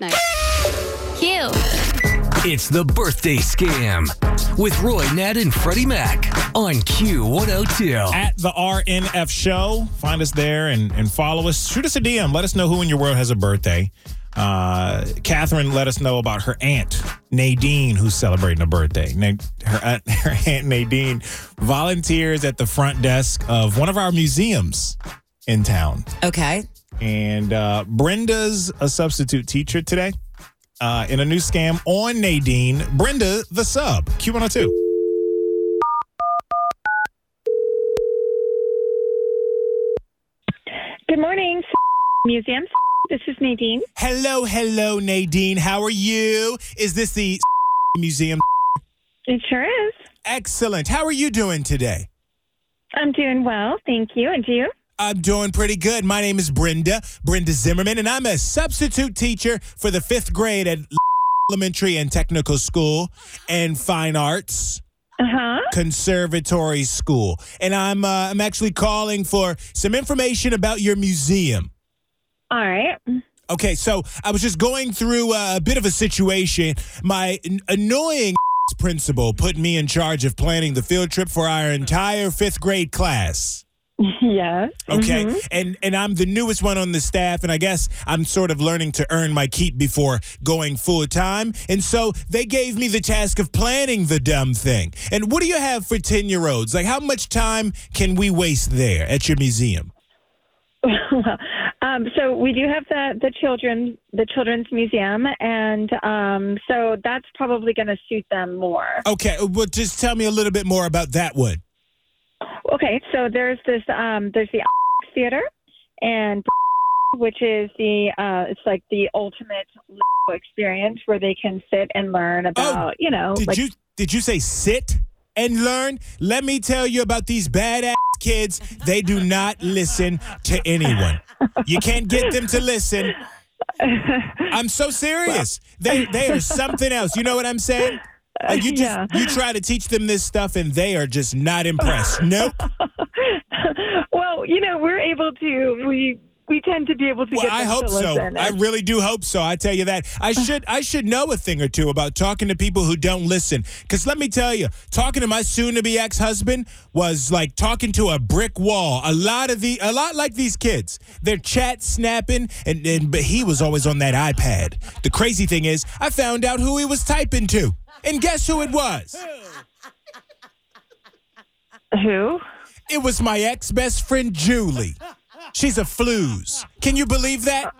last night. Cute. It's the birthday scam with Roy, Nat, and Freddie Mac on Q102. At the RNF show. Find us there and, and follow us. Shoot us a DM. Let us know who in your world has a birthday. Uh, Katherine let us know about her aunt, Nadine, who's celebrating a birthday. Na- her, aunt, her aunt Nadine volunteers at the front desk of one of our museums in town. Okay. And uh, Brenda's a substitute teacher today uh, in a new scam on Nadine. Brenda, the sub, Q102. Good morning, museum. This is Nadine. Hello, hello, Nadine. How are you? Is this the museum? It sure is. Excellent. How are you doing today? I'm doing well, thank you. And you? I'm doing pretty good. My name is Brenda, Brenda Zimmerman, and I'm a substitute teacher for the fifth grade at Elementary and Technical School and Fine Arts Uh huh. Conservatory School. And I'm uh, I'm actually calling for some information about your museum. All right. Okay, so I was just going through uh, a bit of a situation. My n- annoying principal put me in charge of planning the field trip for our entire fifth grade class. Yes. Okay, Mhm. and and I'm the newest one on the staff, and I guess I'm sort of learning to earn my keep before going full time. And so they gave me the task of planning the dumb thing. And what do you have for ten year olds? Like, how much time can we waste there at your museum? well, um, so we do have the the children the children's museum, and um, so that's probably going to suit them more. Okay, well, just tell me a little bit more about that one. Okay, so there's this um, there's the theater, and which is the uh, it's like the ultimate experience where they can sit and learn about you know Did like you did you say sit and learn? Let me tell you about these badass kids. They do not listen to anyone. You can't get them to listen. I'm so serious. They they are something else. You know what I'm saying? Like you just Yeah. you try to teach them this stuff and they are just not impressed. Nope. well, you know, we're able to we we tend to be able to Well, get I hope so. listen. I really do hope so. I tell you that. I should I should know a thing or two about talking to people who don't listen. Cause let me tell you, talking to my soon to be ex husband was like talking to a brick wall. A lot of the a lot like these kids. They're chat snapping and, and but he was always on that iPad. The crazy thing is I found out who he was typing to. And guess who it was? Who? It was my ex best friend Julie. She's a flues. Can you believe that?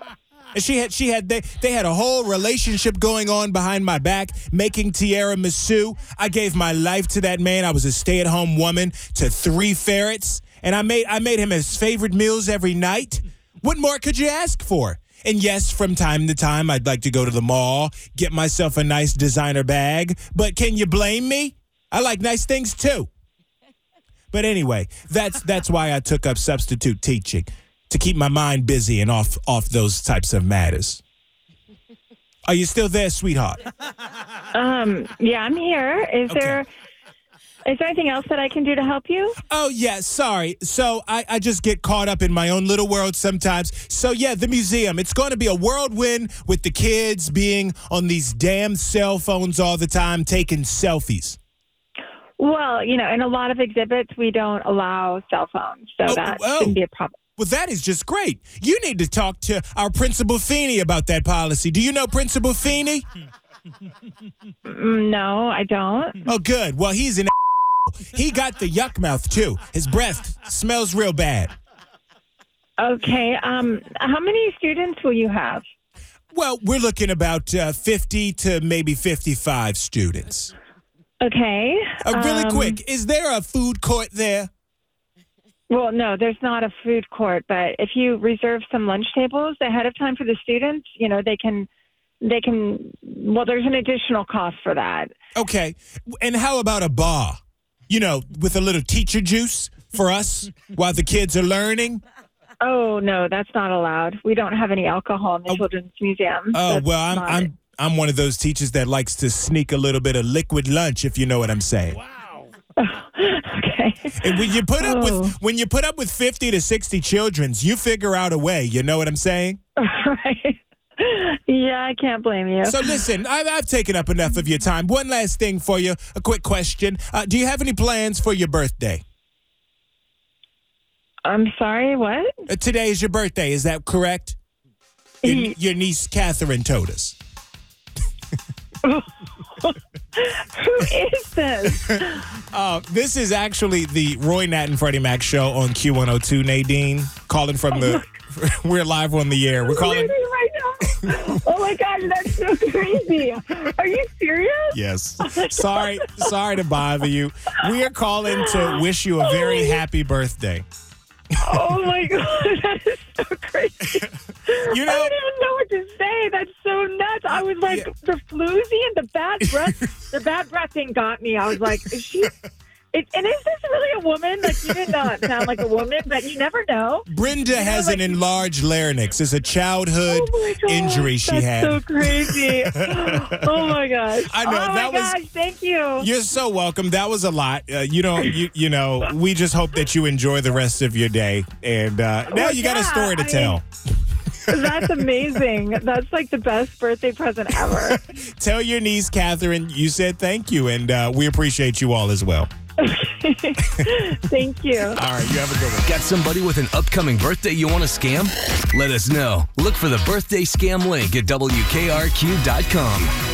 She had she had they they had a whole relationship going on behind my back, making tiramisu. I gave my life to that man. I was a stay at home woman to three ferrets, and I made I made him his favorite meals every night. What more could you ask for? And yes, from time to time, I'd like to go to the mall, get myself a nice designer bag. But can you blame me? I like nice things too. But anyway, that's that's why I took up substitute teaching to keep my mind busy and off off those types of matters. Are you still there, sweetheart? Um, yeah, I'm here. Is Okay. there is there anything else that I can do to help you? Oh yeah, sorry. So I, I just get caught up in my own little world sometimes. So yeah, the museum. It's going to be a whirlwind with the kids being on these damn cell phones all the time, taking selfies. Well, you know, in a lot of exhibits we don't allow cell phones, so Oh, that oh. shouldn't be a problem. Well, that is just great. You need to talk to our Principal Feeney about that policy. Do you know Principal Feeney? Mm, No, I don't. Oh, good. Well, he's an. He got the yuck mouth too. His breath smells real bad. Okay. Um, how many students will you have? Well, we're looking about uh, 50 to maybe 55 students. Okay. Uh, really Um, quick, is there a food court there? Well, no, there's not a food court, but if you reserve some lunch tables ahead of time for the students, you know, they can they can well there's an additional cost for that. Okay. And how about a bar? You know, with a little teacher juice for us while the kids are learning? Oh, no, that's not allowed. We don't have any alcohol in the Oh. children's museum. Oh, That's well, I'm I'm I'm one of those teachers that likes to sneak a little bit of liquid lunch if you know what I'm saying. Wow. okay. And when you put up Oh. with when you put up with 50 to 60 children, you figure out a way, you know what I'm saying? right. Yeah, I can't blame you. So listen, I've, I've taken up enough of your time. One last thing for you, a quick question. Uh, do you have any plans for your birthday? I'm sorry, what? Uh, today is your birthday, is that correct? Your, your niece Katherine told us. Who is this? Uh, this is actually the Roy Nat and Freddie Mac show on Q102. Nadine calling from the. We're live on the air. We're calling. Maybe right now. Oh my gosh, that's so crazy. Are you serious? Yes. Sorry, sorry to bother you. We are calling to wish you a very oh. happy birthday. Oh my god, that is so crazy. You I don't even know what to say. That's so nuts. I was like, Yeah. the floozy and the bad breath. the bad breath thing got me. I was like, is she? It, and is this really a woman? Like you did not sound like a woman, but you never know. Brenda has like- an enlarged larynx. It's a childhood Oh injury she that's had. So crazy. oh my gosh. I know, Oh my that was- gosh. Thank you. You're so welcome. That was a lot. Uh, you don't, you, you know, we just hope that you enjoy the rest of your day. And uh, now Well, you got a story to I tell. That's amazing. That's like the best birthday present ever. Tell your niece, Katherine, you said thank you, and uh, we appreciate you all as well. Thank you. All right, you have a good one. Got somebody with an upcoming birthday you want to scam? Let us know. Look for the birthday scam link at WKRQ.com.